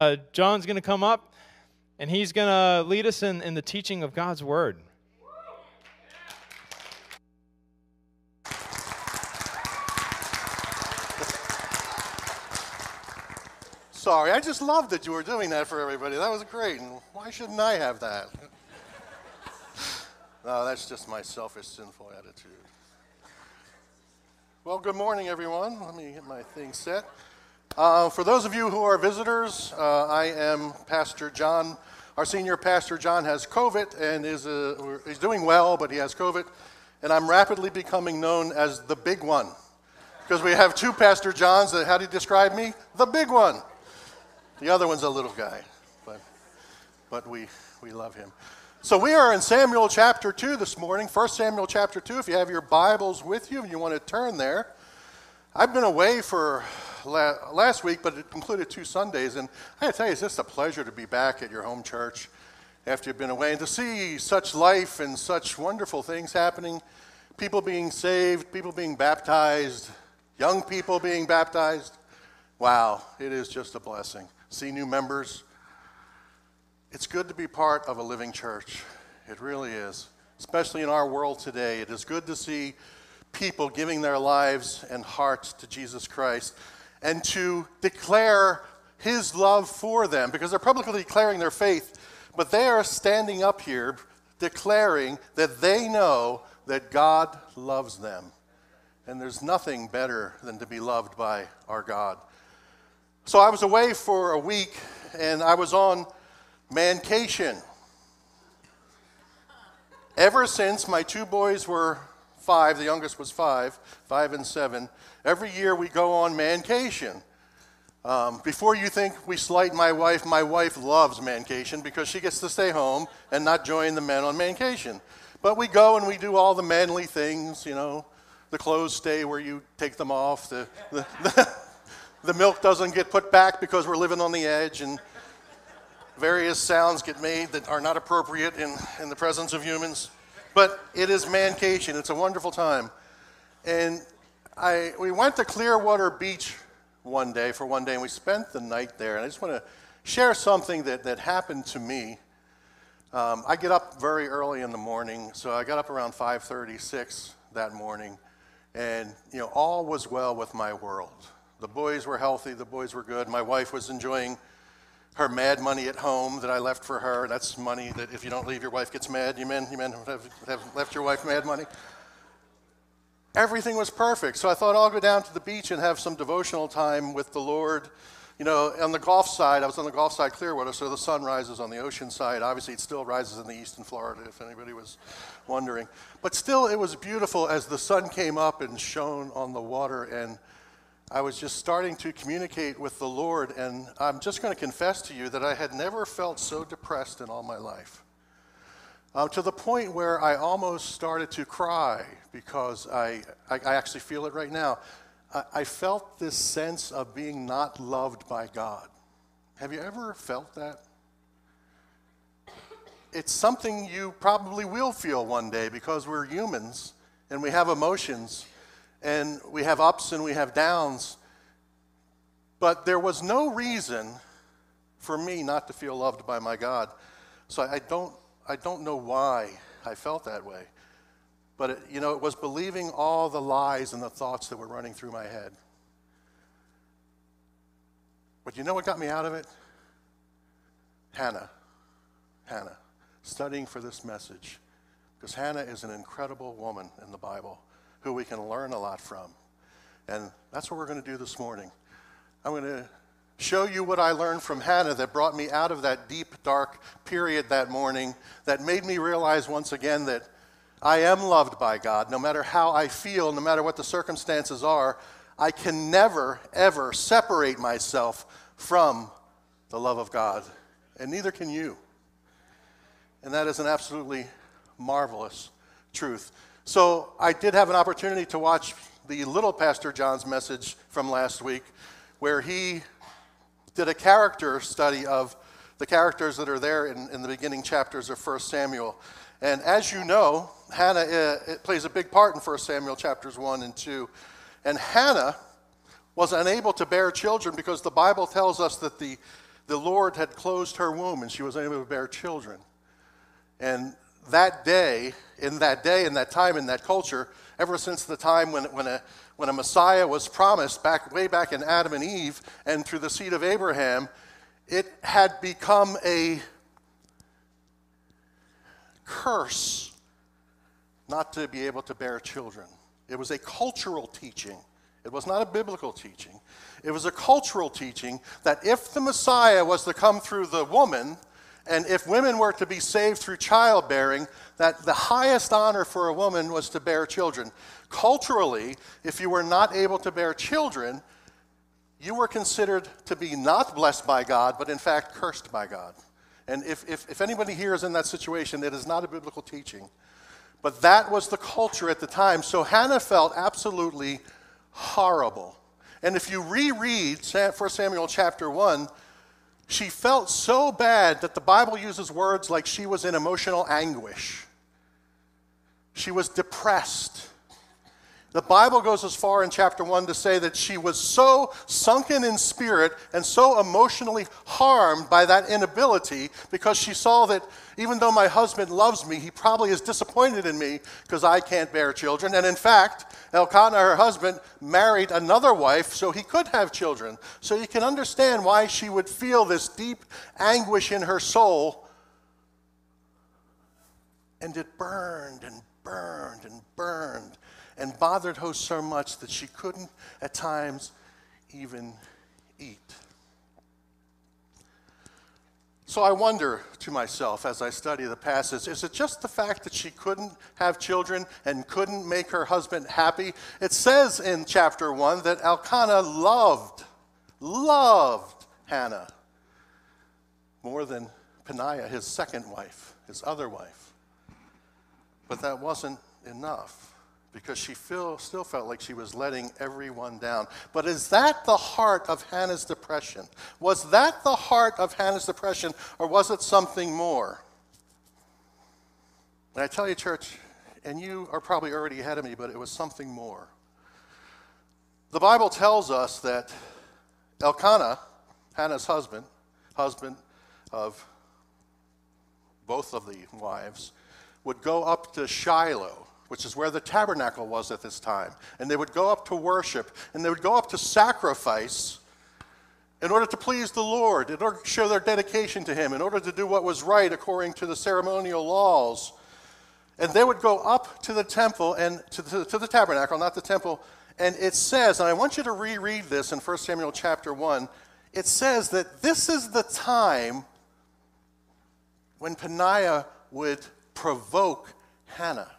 Uh, John's going to come up and he's going to lead us in, in the teaching of God's Word. Sorry, I just loved that you were doing that for everybody. That was great. And why shouldn't I have that? no, that's just my selfish, sinful attitude. Well, good morning, everyone. Let me get my thing set. Uh, for those of you who are visitors, uh, I am Pastor John. Our senior pastor, John, has COVID and is uh, he's doing well, but he has COVID. And I'm rapidly becoming known as the big one. Because we have two Pastor Johns that, how do you describe me? The big one. The other one's a little guy, but, but we, we love him. So we are in Samuel chapter 2 this morning, 1 Samuel chapter 2. If you have your Bibles with you and you want to turn there, I've been away for last week, but it included two Sundays. And I got to tell you, it's just a pleasure to be back at your home church after you've been away and to see such life and such wonderful things happening people being saved, people being baptized, young people being baptized. Wow, it is just a blessing. See new members. It's good to be part of a living church. It really is. Especially in our world today, it is good to see people giving their lives and hearts to Jesus Christ and to declare his love for them because they're publicly declaring their faith, but they are standing up here declaring that they know that God loves them. And there's nothing better than to be loved by our God. So I was away for a week and I was on mancation. Ever since my two boys were five, the youngest was five, five and seven, every year we go on mancation. Um, before you think we slight my wife, my wife loves mancation because she gets to stay home and not join the men on mancation. But we go and we do all the manly things, you know. The clothes stay where you take them off. The, the, the, the milk doesn't get put back because we're living on the edge, and various sounds get made that are not appropriate in, in the presence of humans. But it is mancation. It's a wonderful time. And I, we went to Clearwater Beach one day for one day, and we spent the night there. And I just want to share something that, that happened to me. Um, I get up very early in the morning, so I got up around 5:36 that morning, and you know all was well with my world. The boys were healthy, the boys were good. My wife was enjoying her mad money at home that I left for her. That's money that if you don't leave, your wife gets mad. You men, you men have, have left your wife mad money. Everything was perfect. So I thought I'll go down to the beach and have some devotional time with the Lord. You know, on the Gulf side, I was on the Gulf side, Clearwater, so the sun rises on the ocean side. Obviously, it still rises in the east in Florida, if anybody was wondering. But still, it was beautiful as the sun came up and shone on the water. And I was just starting to communicate with the Lord, and I'm just going to confess to you that I had never felt so depressed in all my life. Uh, to the point where I almost started to cry because I, I, I actually feel it right now. I, I felt this sense of being not loved by God. Have you ever felt that? It's something you probably will feel one day because we're humans and we have emotions and we have ups and we have downs. But there was no reason for me not to feel loved by my God. So I don't, I don't know why I felt that way. But, it, you know, it was believing all the lies and the thoughts that were running through my head. But you know what got me out of it? Hannah. Hannah. Studying for this message. Because Hannah is an incredible woman in the Bible who we can learn a lot from. And that's what we're going to do this morning. I'm going to show you what I learned from Hannah that brought me out of that deep, dark period that morning that made me realize once again that I am loved by God. No matter how I feel, no matter what the circumstances are, I can never, ever separate myself from the love of God. And neither can you. And that is an absolutely marvelous truth. So I did have an opportunity to watch the little Pastor John's message from last week, where he did a character study of the characters that are there in, in the beginning chapters of 1 Samuel. And as you know, Hannah uh, plays a big part in 1 Samuel chapters 1 and 2. And Hannah was unable to bear children because the Bible tells us that the, the Lord had closed her womb and she was unable to bear children. And that day, in that day, in that time, in that culture, ever since the time when, when, a, when a Messiah was promised back way back in Adam and Eve and through the seed of Abraham, it had become a curse not to be able to bear children. It was a cultural teaching. It was not a biblical teaching. It was a cultural teaching that if the Messiah was to come through the woman, and if women were to be saved through childbearing, that the highest honor for a woman was to bear children. Culturally, if you were not able to bear children, you were considered to be not blessed by God, but in fact cursed by God. And if, if, if anybody here is in that situation, it is not a biblical teaching. But that was the culture at the time. So Hannah felt absolutely horrible. And if you reread 1 Samuel chapter 1, she felt so bad that the Bible uses words like she was in emotional anguish. She was depressed. The Bible goes as far in chapter 1 to say that she was so sunken in spirit and so emotionally harmed by that inability because she saw that even though my husband loves me, he probably is disappointed in me because I can't bear children. And in fact, Elkanah, her husband, married another wife so he could have children. So you can understand why she would feel this deep anguish in her soul. And it burned and burned and burned and bothered her so much that she couldn't at times even eat. So I wonder to myself as I study the passage is it just the fact that she couldn't have children and couldn't make her husband happy? It says in chapter 1 that Elkanah loved, loved Hannah more than Peninnah, his second wife, his other wife. But that wasn't enough because she feel, still felt like she was letting everyone down. But is that the heart of Hannah's depression? Was that the heart of Hannah's depression, or was it something more? And I tell you, church, and you are probably already ahead of me, but it was something more. The Bible tells us that Elkanah, Hannah's husband, husband of both of the wives, would go up to Shiloh which is where the tabernacle was at this time. And they would go up to worship, and they would go up to sacrifice in order to please the Lord, in order to show their dedication to Him, in order to do what was right according to the ceremonial laws. And they would go up to the temple and to the, to the tabernacle, not the temple. And it says, and I want you to reread this in 1 Samuel chapter 1. It says that this is the time when Peninnah would provoke Hannah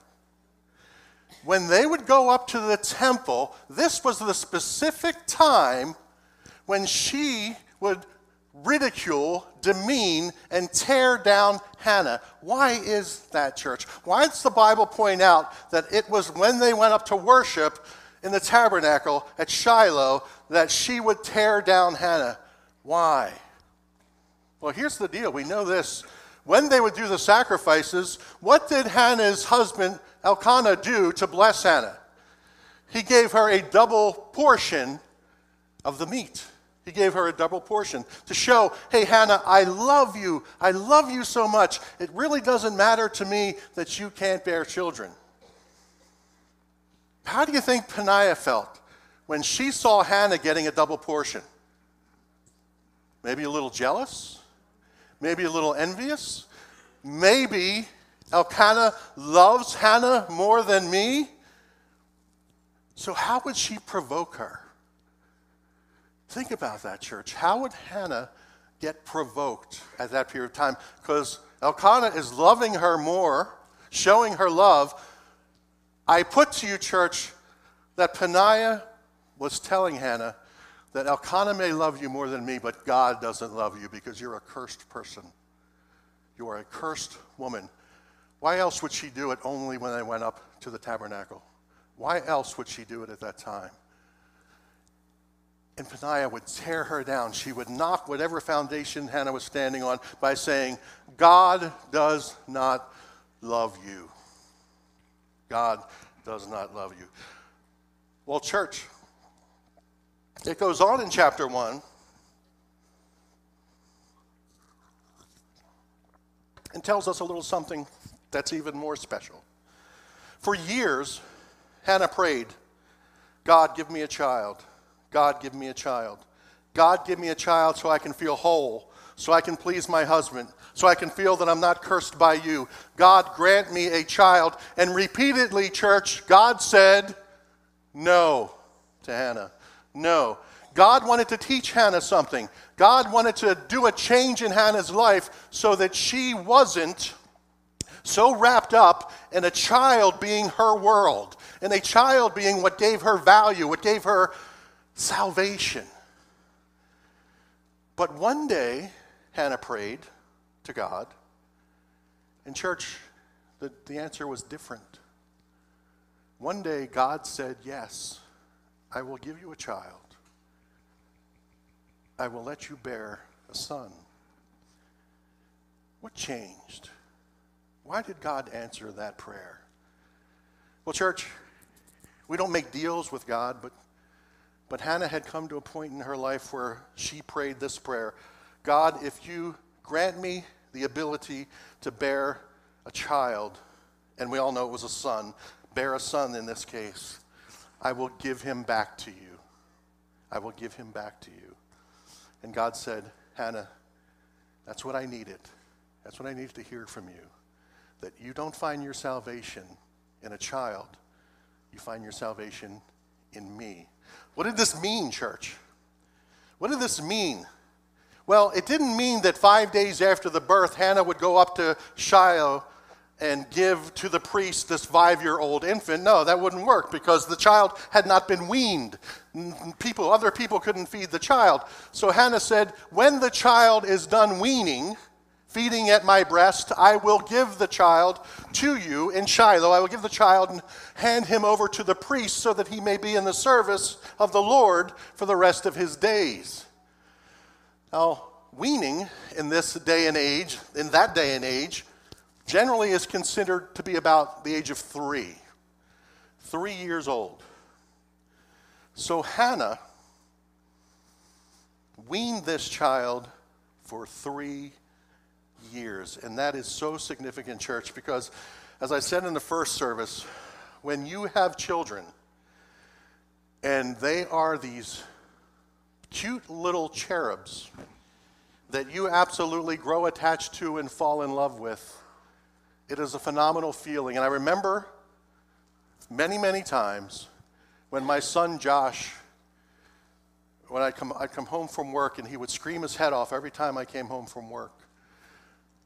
when they would go up to the temple, this was the specific time when she would ridicule, demean, and tear down Hannah. Why is that, church? Why does the Bible point out that it was when they went up to worship in the tabernacle at Shiloh that she would tear down Hannah? Why? Well, here's the deal. We know this. When they would do the sacrifices, what did Hannah's husband Elkanah do to bless Hannah? He gave her a double portion of the meat. He gave her a double portion to show, hey, Hannah, I love you. I love you so much. It really doesn't matter to me that you can't bear children. How do you think Peninnah felt when she saw Hannah getting a double portion? Maybe a little jealous? Maybe a little envious? Maybe Elkanah loves Hannah more than me. So, how would she provoke her? Think about that, church. How would Hannah get provoked at that period of time? Because Elkanah is loving her more, showing her love. I put to you, church, that Peninnah was telling Hannah that Elkanah may love you more than me, but God doesn't love you because you're a cursed person. You are a cursed woman. Why else would she do it only when they went up to the tabernacle? Why else would she do it at that time? And Peninnah would tear her down. She would knock whatever foundation Hannah was standing on by saying, God does not love you. God does not love you. Well, church, it goes on in chapter 1 and tells us a little something that's even more special. For years, Hannah prayed, God, give me a child. God, give me a child. God, give me a child so I can feel whole, so I can please my husband, so I can feel that I'm not cursed by you. God, grant me a child. And repeatedly, church, God said no to Hannah. No. God wanted to teach Hannah something. God wanted to do a change in Hannah's life so that she wasn't so wrapped up in a child being her world, in a child being what gave her value, what gave her salvation. But one day, Hannah prayed to God, in church, the, the answer was different. One day, God said, Yes, I will give you a child. I will let you bear a son. What changed? Why did God answer that prayer? Well, church, we don't make deals with God, but, but Hannah had come to a point in her life where she prayed this prayer God, if you grant me the ability to bear a child, and we all know it was a son, bear a son in this case, I will give him back to you. I will give him back to you. And God said, Hannah, that's what I needed. That's what I needed to hear from you. That you don't find your salvation in a child, you find your salvation in me. What did this mean, church? What did this mean? Well, it didn't mean that five days after the birth, Hannah would go up to Shiloh and give to the priest this five year old infant. No, that wouldn't work because the child had not been weaned. People, other people couldn't feed the child. So Hannah said, When the child is done weaning, feeding at my breast, I will give the child to you in Shiloh. I will give the child and hand him over to the priest so that he may be in the service of the Lord for the rest of his days. Now, weaning in this day and age, in that day and age, generally is considered to be about the age of three, three years old. So Hannah weaned this child for three years. And that is so significant, church, because as I said in the first service, when you have children and they are these cute little cherubs that you absolutely grow attached to and fall in love with, it is a phenomenal feeling. And I remember many, many times when my son Josh, when I'd come, I'd come home from work and he would scream his head off every time I came home from work.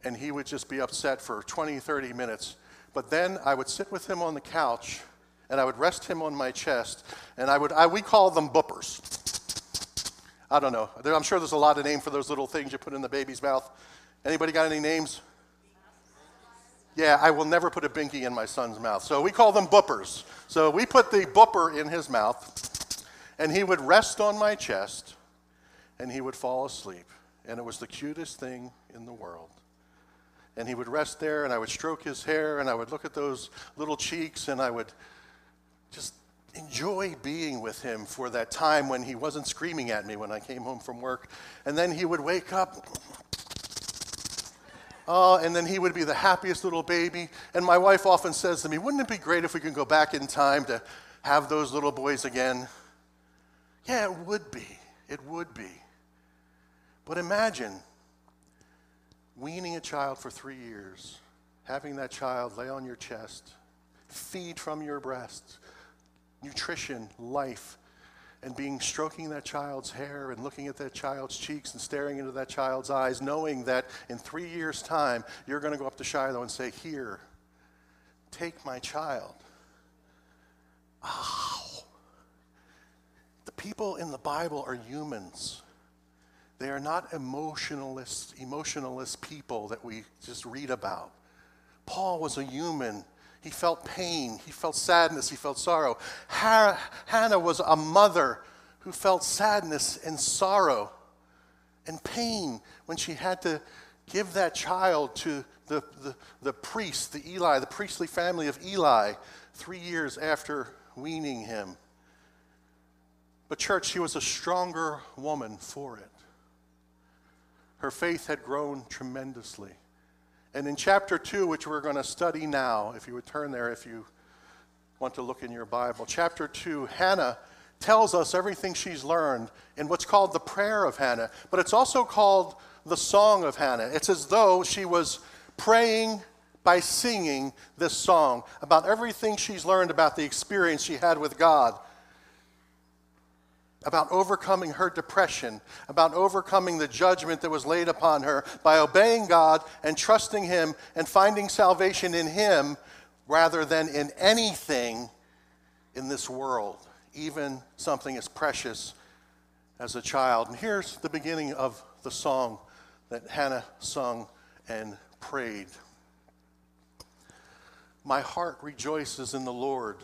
And he would just be upset for 20, 30 minutes. But then I would sit with him on the couch and I would rest him on my chest and I would, I, we call them boopers. I don't know. I'm sure there's a lot of names for those little things you put in the baby's mouth. Anybody got any names? Yeah, I will never put a binky in my son's mouth. So we call them boopers. So we put the booper in his mouth, and he would rest on my chest, and he would fall asleep. And it was the cutest thing in the world. And he would rest there, and I would stroke his hair, and I would look at those little cheeks, and I would just enjoy being with him for that time when he wasn't screaming at me when I came home from work. And then he would wake up Oh, and then he would be the happiest little baby. And my wife often says to me, Wouldn't it be great if we could go back in time to have those little boys again? Yeah, it would be. It would be. But imagine weaning a child for three years, having that child lay on your chest, feed from your breast, nutrition, life, and being stroking that child's hair and looking at that child's cheeks and staring into that child's eyes, knowing that in three years' time, you're going to go up to Shiloh and say, Here, take my child. The people in the Bible are humans. They are not emotionalist, emotionalist people that we just read about. Paul was a human he felt pain, he felt sadness, he felt sorrow. Hannah was a mother who felt sadness and sorrow and pain when she had to give that child to the, the, the priest, the Eli, the priestly family of Eli, three years after weaning him. But, church, she was a stronger woman for it. Her faith had grown tremendously. And in chapter 2, which we're going to study now, if you would turn there if you want to look in your Bible, chapter 2, Hannah tells us everything she's learned in what's called the prayer of Hannah, but it's also called the song of Hannah. It's as though she was praying by singing this song about everything she's learned about the experience she had with God, about overcoming her depression, about overcoming the judgment that was laid upon her by obeying God and trusting Him and finding salvation in Him rather than in anything in this world, even something as precious as a child. And here's the beginning of the song that Hannah sung and prayed. My heart rejoices in the Lord.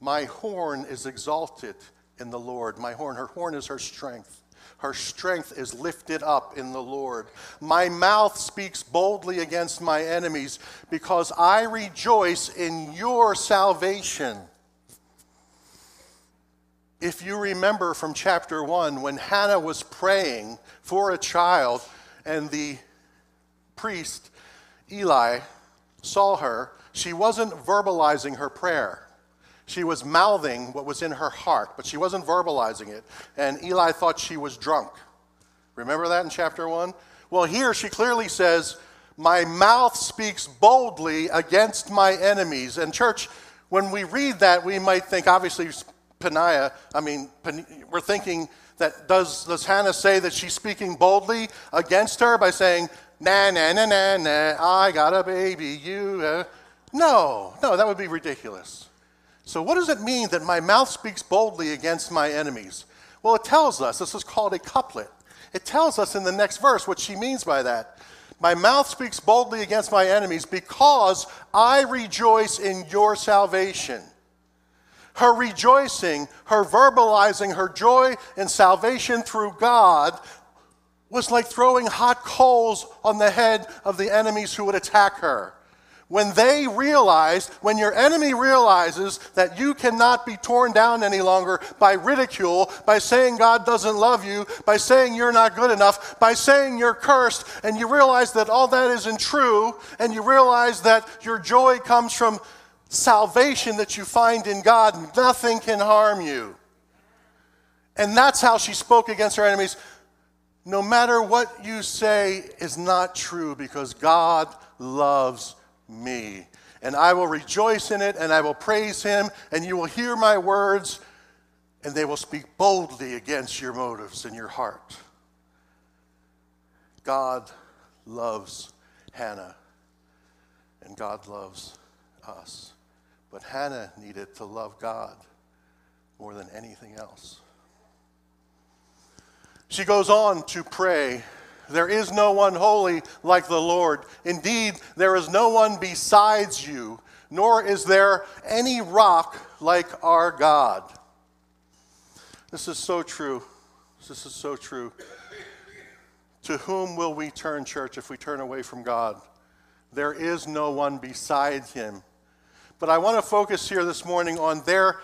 My horn is exalted in the Lord. My horn, her horn is her strength. Her strength is lifted up in the Lord. My mouth speaks boldly against my enemies because I rejoice in your salvation. If you remember from chapter 1, when Hannah was praying for a child and the priest, Eli, saw her, she wasn't verbalizing her prayer. She was mouthing what was in her heart, but she wasn't verbalizing it. And Eli thought she was drunk. Remember that in chapter 1? Well, here she clearly says, My mouth speaks boldly against my enemies. And, church, when we read that, we might think, obviously, Peninnah, I mean, we're thinking that does, does Hannah say that she's speaking boldly against her by saying, na, na, na, na, na, I got a baby, you. Uh. No, no, that would be ridiculous. So, what does it mean that my mouth speaks boldly against my enemies? Well, it tells us, this is called a couplet. It tells us in the next verse what she means by that. My mouth speaks boldly against my enemies because I rejoice in your salvation. Her rejoicing, her verbalizing her joy and salvation through God was like throwing hot coals on the head of the enemies who would attack her. When they realize, when your enemy realizes that you cannot be torn down any longer by ridicule, by saying God doesn't love you, by saying you're not good enough, by saying you're cursed, and you realize that all that isn't true, and you realize that your joy comes from salvation that you find in God, nothing can harm you. And that's how she spoke against her enemies. No matter what you say is not true because God loves me. And I will rejoice in it, and I will praise him, and you will hear my words, and they will speak boldly against your motives in your heart. God loves Hannah, and God loves us. But Hannah needed to love God more than anything else. She goes on to pray there is no one holy like the Lord. Indeed, there is no one besides you, nor is there any rock like our God. This is so true. This is so true. To whom will we turn, church, if we turn away from God? There is no one besides him. But I want to focus here this morning on there,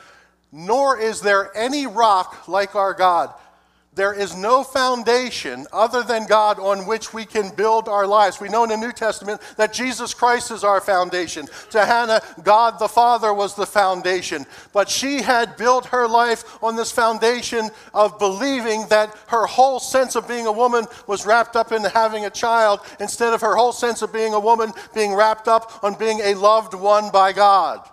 nor is there any rock like our God. There is no foundation other than God on which we can build our lives. We know in the New Testament that Jesus Christ is our foundation. To Hannah, God the Father was the foundation. But she had built her life on this foundation of believing that her whole sense of being a woman was wrapped up in having a child, instead of her whole sense of being a woman being wrapped up on being a loved one by God.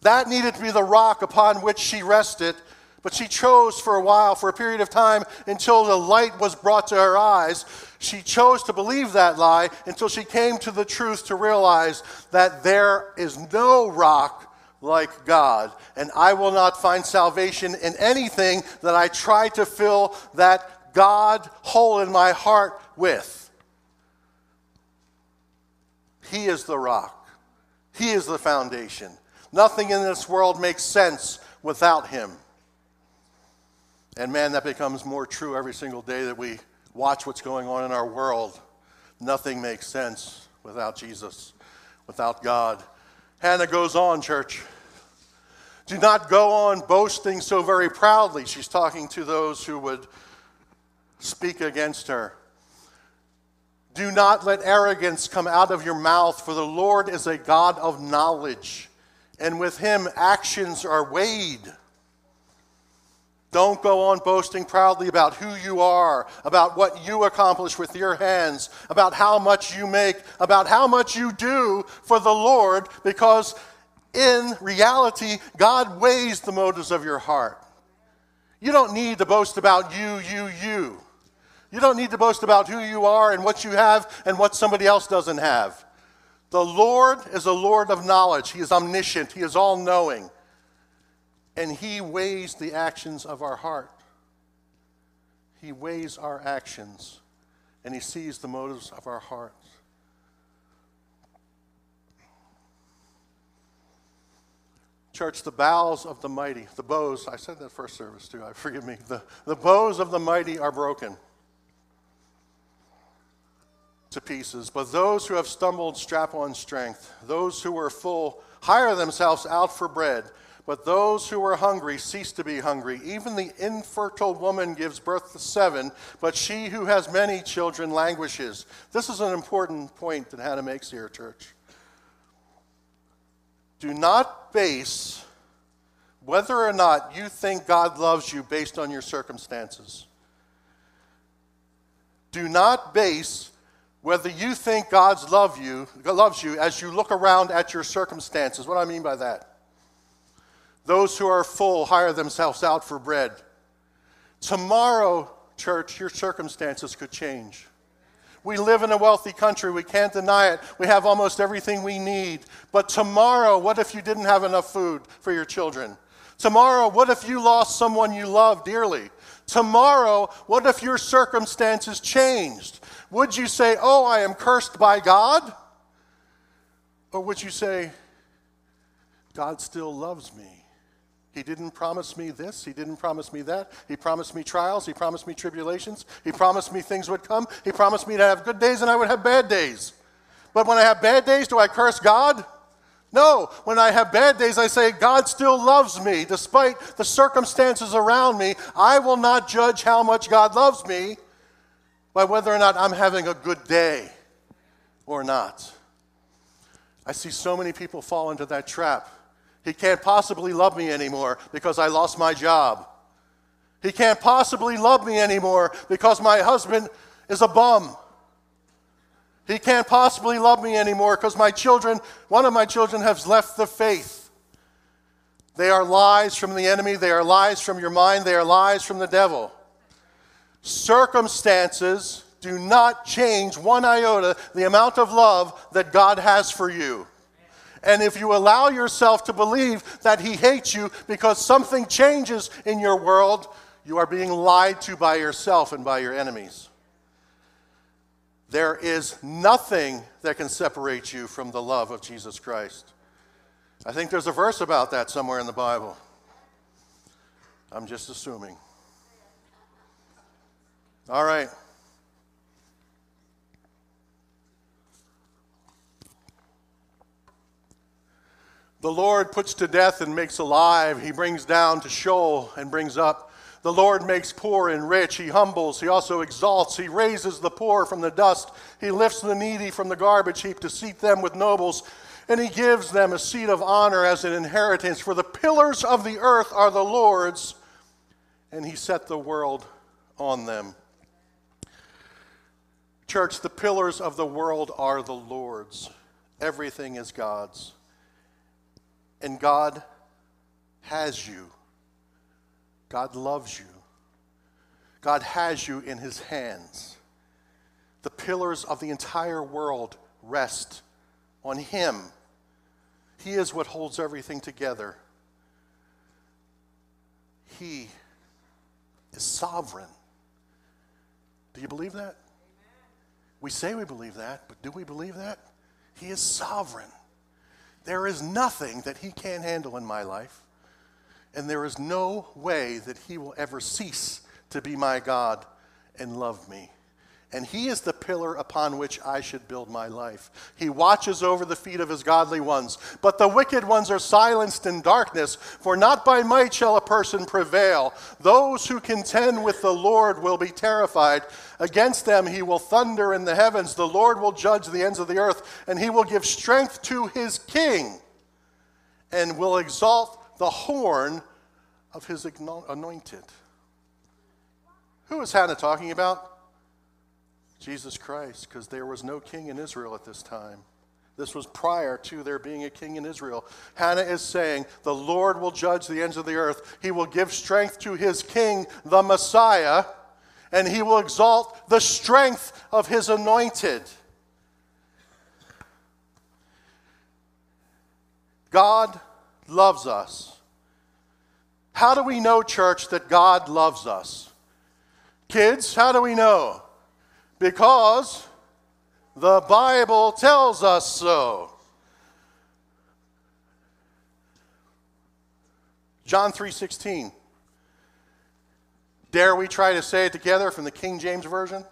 That needed to be the rock upon which she rested but she chose for a while, for a period of time, until the light was brought to her eyes. She chose to believe that lie until she came to the truth to realize that there is no rock like God. And I will not find salvation in anything that I try to fill that God hole in my heart with. He is the rock, He is the foundation. Nothing in this world makes sense without Him. And man, that becomes more true every single day that we watch what's going on in our world. Nothing makes sense without Jesus, without God. Hannah goes on, church. Do not go on boasting so very proudly. She's talking to those who would speak against her. Do not let arrogance come out of your mouth, for the Lord is a God of knowledge, and with him actions are weighed. Don't go on boasting proudly about who you are, about what you accomplish with your hands, about how much you make, about how much you do for the Lord, because in reality, God weighs the motives of your heart. You don't need to boast about you, you, you. You don't need to boast about who you are and what you have and what somebody else doesn't have. The Lord is a Lord of knowledge. He is omniscient. He is all knowing. And He weighs the actions of our heart. He weighs our actions and He sees the motives of our hearts. Church, the bows of the mighty, the bows, I said that first service too, I forgive me. The, the bows of the mighty are broken to pieces, but those who have stumbled strap on strength. Those who are full hire themselves out for bread, but those who are hungry cease to be hungry. Even the infertile woman gives birth to seven, but she who has many children languishes. This is an important point that Hannah makes here, church. Do not base whether or not you think God loves you based on your circumstances. Do not base whether you think God's love you, loves you as you look around at your circumstances. What do I mean by that? Those who are full hire themselves out for bread. Tomorrow, church, your circumstances could change. We live in a wealthy country. We can't deny it. We have almost everything we need. But tomorrow, what if you didn't have enough food for your children? Tomorrow, what if you lost someone you love dearly? Tomorrow, what if your circumstances changed? Would you say, Oh, I am cursed by God? Or would you say, God still loves me? He didn't promise me this. He didn't promise me that. He promised me trials. He promised me tribulations. He promised me things would come. He promised me to have good days and I would have bad days. But when I have bad days, do I curse God? No. When I have bad days, I say, God still loves me. Despite the circumstances around me, I will not judge how much God loves me by whether or not I'm having a good day or not. I see so many people fall into that trap. He can't possibly love me anymore because I lost my job. He can't possibly love me anymore because my husband is a bum. He can't possibly love me anymore because my children, one of my children, has left the faith. They are lies from the enemy, they are lies from your mind, they are lies from the devil. Circumstances do not change one iota the amount of love that God has for you. And if you allow yourself to believe that He hates you because something changes in your world, you are being lied to by yourself and by your enemies. There is nothing that can separate you from the love of Jesus Christ. I think there's a verse about that somewhere in the Bible. I'm just assuming. All right. The Lord puts to death and makes alive. He brings down to Sheol and brings up. The Lord makes poor and rich. He humbles. He also exalts. He raises the poor from the dust. He lifts the needy from the garbage heap to seat them with nobles. And he gives them a seat of honor as an inheritance. For the pillars of the earth are the Lord's, and he set the world on them. Church, the pillars of the world are the Lord's. Everything is God's. And God has you. God loves you. God has you in his hands. The pillars of the entire world rest on him. He is what holds everything together. He is sovereign. Do you believe that? We say we believe that, but do we believe that? He is sovereign. There is nothing that He can't handle in my life, and there is no way that He will ever cease to be my God and love me. And he is the pillar upon which I should build my life. He watches over the feet of his godly ones, but the wicked ones are silenced in darkness, for not by might shall a person prevail. Those who contend with the Lord will be terrified. Against them he will thunder in the heavens. The Lord will judge the ends of the earth, and he will give strength to his king, and will exalt the horn of his anointed. Who is Hannah talking about? Jesus Christ, because there was no king in Israel at this time. This was prior to there being a king in Israel. Hannah is saying, The Lord will judge the ends of the earth. He will give strength to his king, the Messiah, and he will exalt the strength of his anointed. God loves us. How do we know, church, that God loves us? Kids, how do we know? Because the Bible tells us so. John 3:16. Dare we try to say it together from the King James version?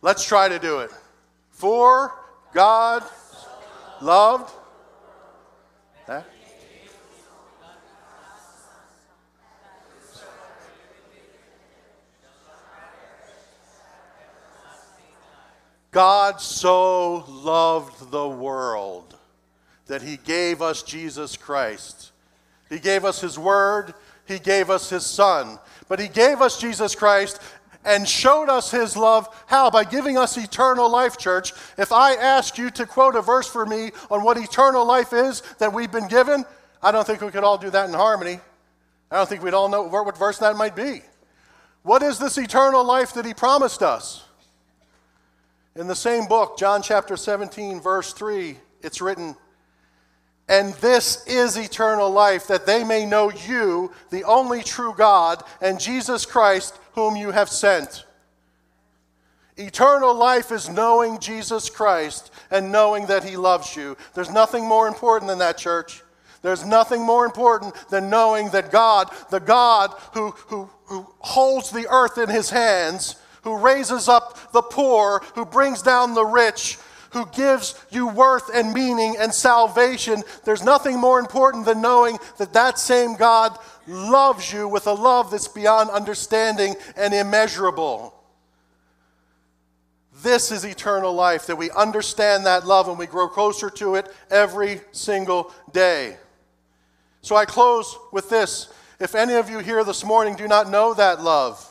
Let's try to do it. For God loved that God so loved the world that he gave us Jesus Christ. He gave us his word, he gave us his son. But he gave us Jesus Christ and showed us his love. How? By giving us eternal life, church. If I ask you to quote a verse for me on what eternal life is that we've been given, I don't think we could all do that in harmony. I don't think we'd all know what verse that might be. What is this eternal life that he promised us? In the same book, John chapter 17, verse 3, it's written, And this is eternal life, that they may know you, the only true God, and Jesus Christ, whom you have sent. Eternal life is knowing Jesus Christ and knowing that He loves you. There's nothing more important than that, church. There's nothing more important than knowing that God, the God who, who, who holds the earth in His hands, who raises up the poor, who brings down the rich, who gives you worth and meaning and salvation. There's nothing more important than knowing that that same God loves you with a love that's beyond understanding and immeasurable. This is eternal life, that we understand that love and we grow closer to it every single day. So I close with this. If any of you here this morning do not know that love,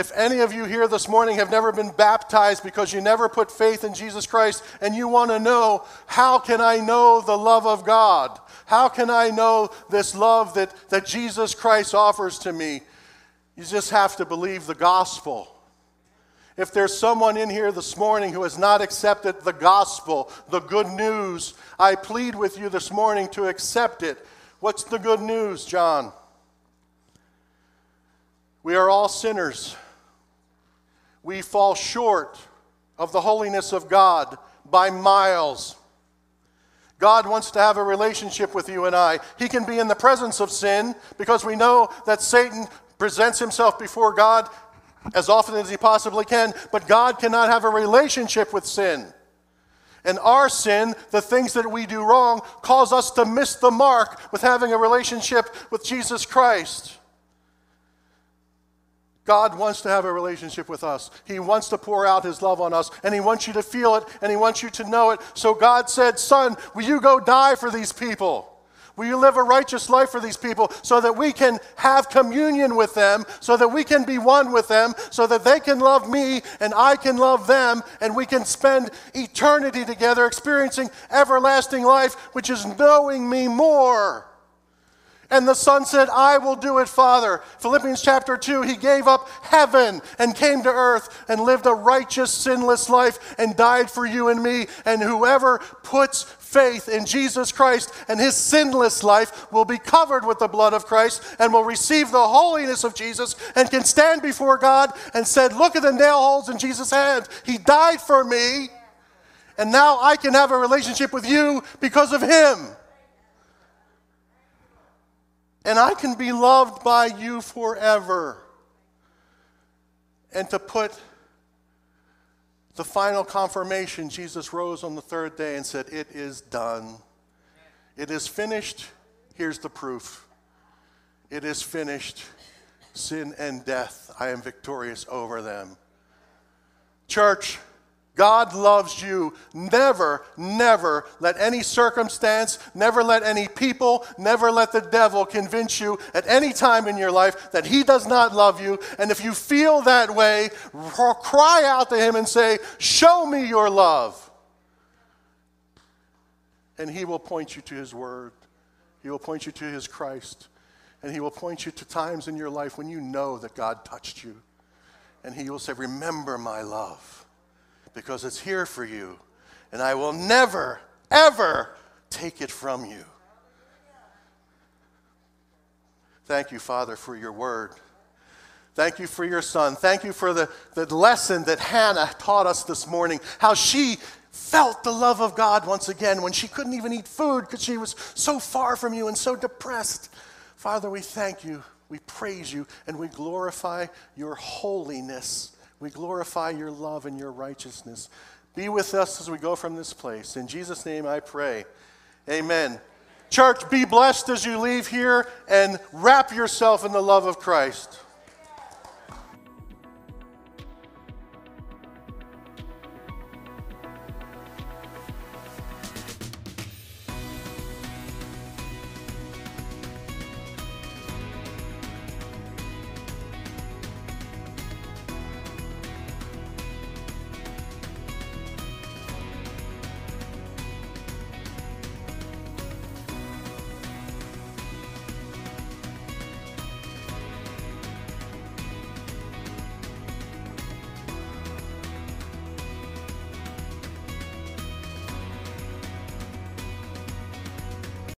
if any of you here this morning have never been baptized because you never put faith in Jesus Christ and you want to know, how can I know the love of God? How can I know this love that, that Jesus Christ offers to me? You just have to believe the gospel. If there's someone in here this morning who has not accepted the gospel, the good news, I plead with you this morning to accept it. What's the good news, John? We are all sinners. We fall short of the holiness of God by miles. God wants to have a relationship with you and I. He can be in the presence of sin because we know that Satan presents himself before God as often as he possibly can, but God cannot have a relationship with sin. And our sin, the things that we do wrong, cause us to miss the mark with having a relationship with Jesus Christ. God wants to have a relationship with us. He wants to pour out His love on us, and He wants you to feel it, and He wants you to know it. So God said, Son, will you go die for these people? Will you live a righteous life for these people so that we can have communion with them, so that we can be one with them, so that they can love me and I can love them, and we can spend eternity together experiencing everlasting life, which is knowing me more? And the Son said, I will do it, Father. Philippians chapter 2, he gave up heaven and came to earth and lived a righteous, sinless life and died for you and me. And whoever puts faith in Jesus Christ and his sinless life will be covered with the blood of Christ and will receive the holiness of Jesus and can stand before God and said, Look at the nail holes in Jesus' hands. He died for me. And now I can have a relationship with you because of him and I can be loved by you forever. And to put the final confirmation, Jesus rose on the third day and said, It is done. It is finished. Here's the proof it is finished. Sin and death, I am victorious over them. Church, God loves you. Never, never let any circumstance, never let any people, never let the devil convince you at any time in your life that he does not love you. And if you feel that way, cry out to him and say, Show me your love. And he will point you to his word, he will point you to his Christ, and he will point you to times in your life when you know that God touched you. And he will say, Remember my love because it's here for you, and I will never, ever take it from you. Thank you, Father, for your word. Thank you for your son. Thank you for the, the lesson that Hannah taught us this morning, how she felt the love of God once again when she couldn't even eat food because she was so far from you and so depressed. Father, we thank you, we praise you, and we glorify your holiness. We glorify your love and your righteousness. Be with us as we go from this place. In Jesus' name I pray. Amen. Church, be blessed as you leave here and wrap yourself in the love of Christ.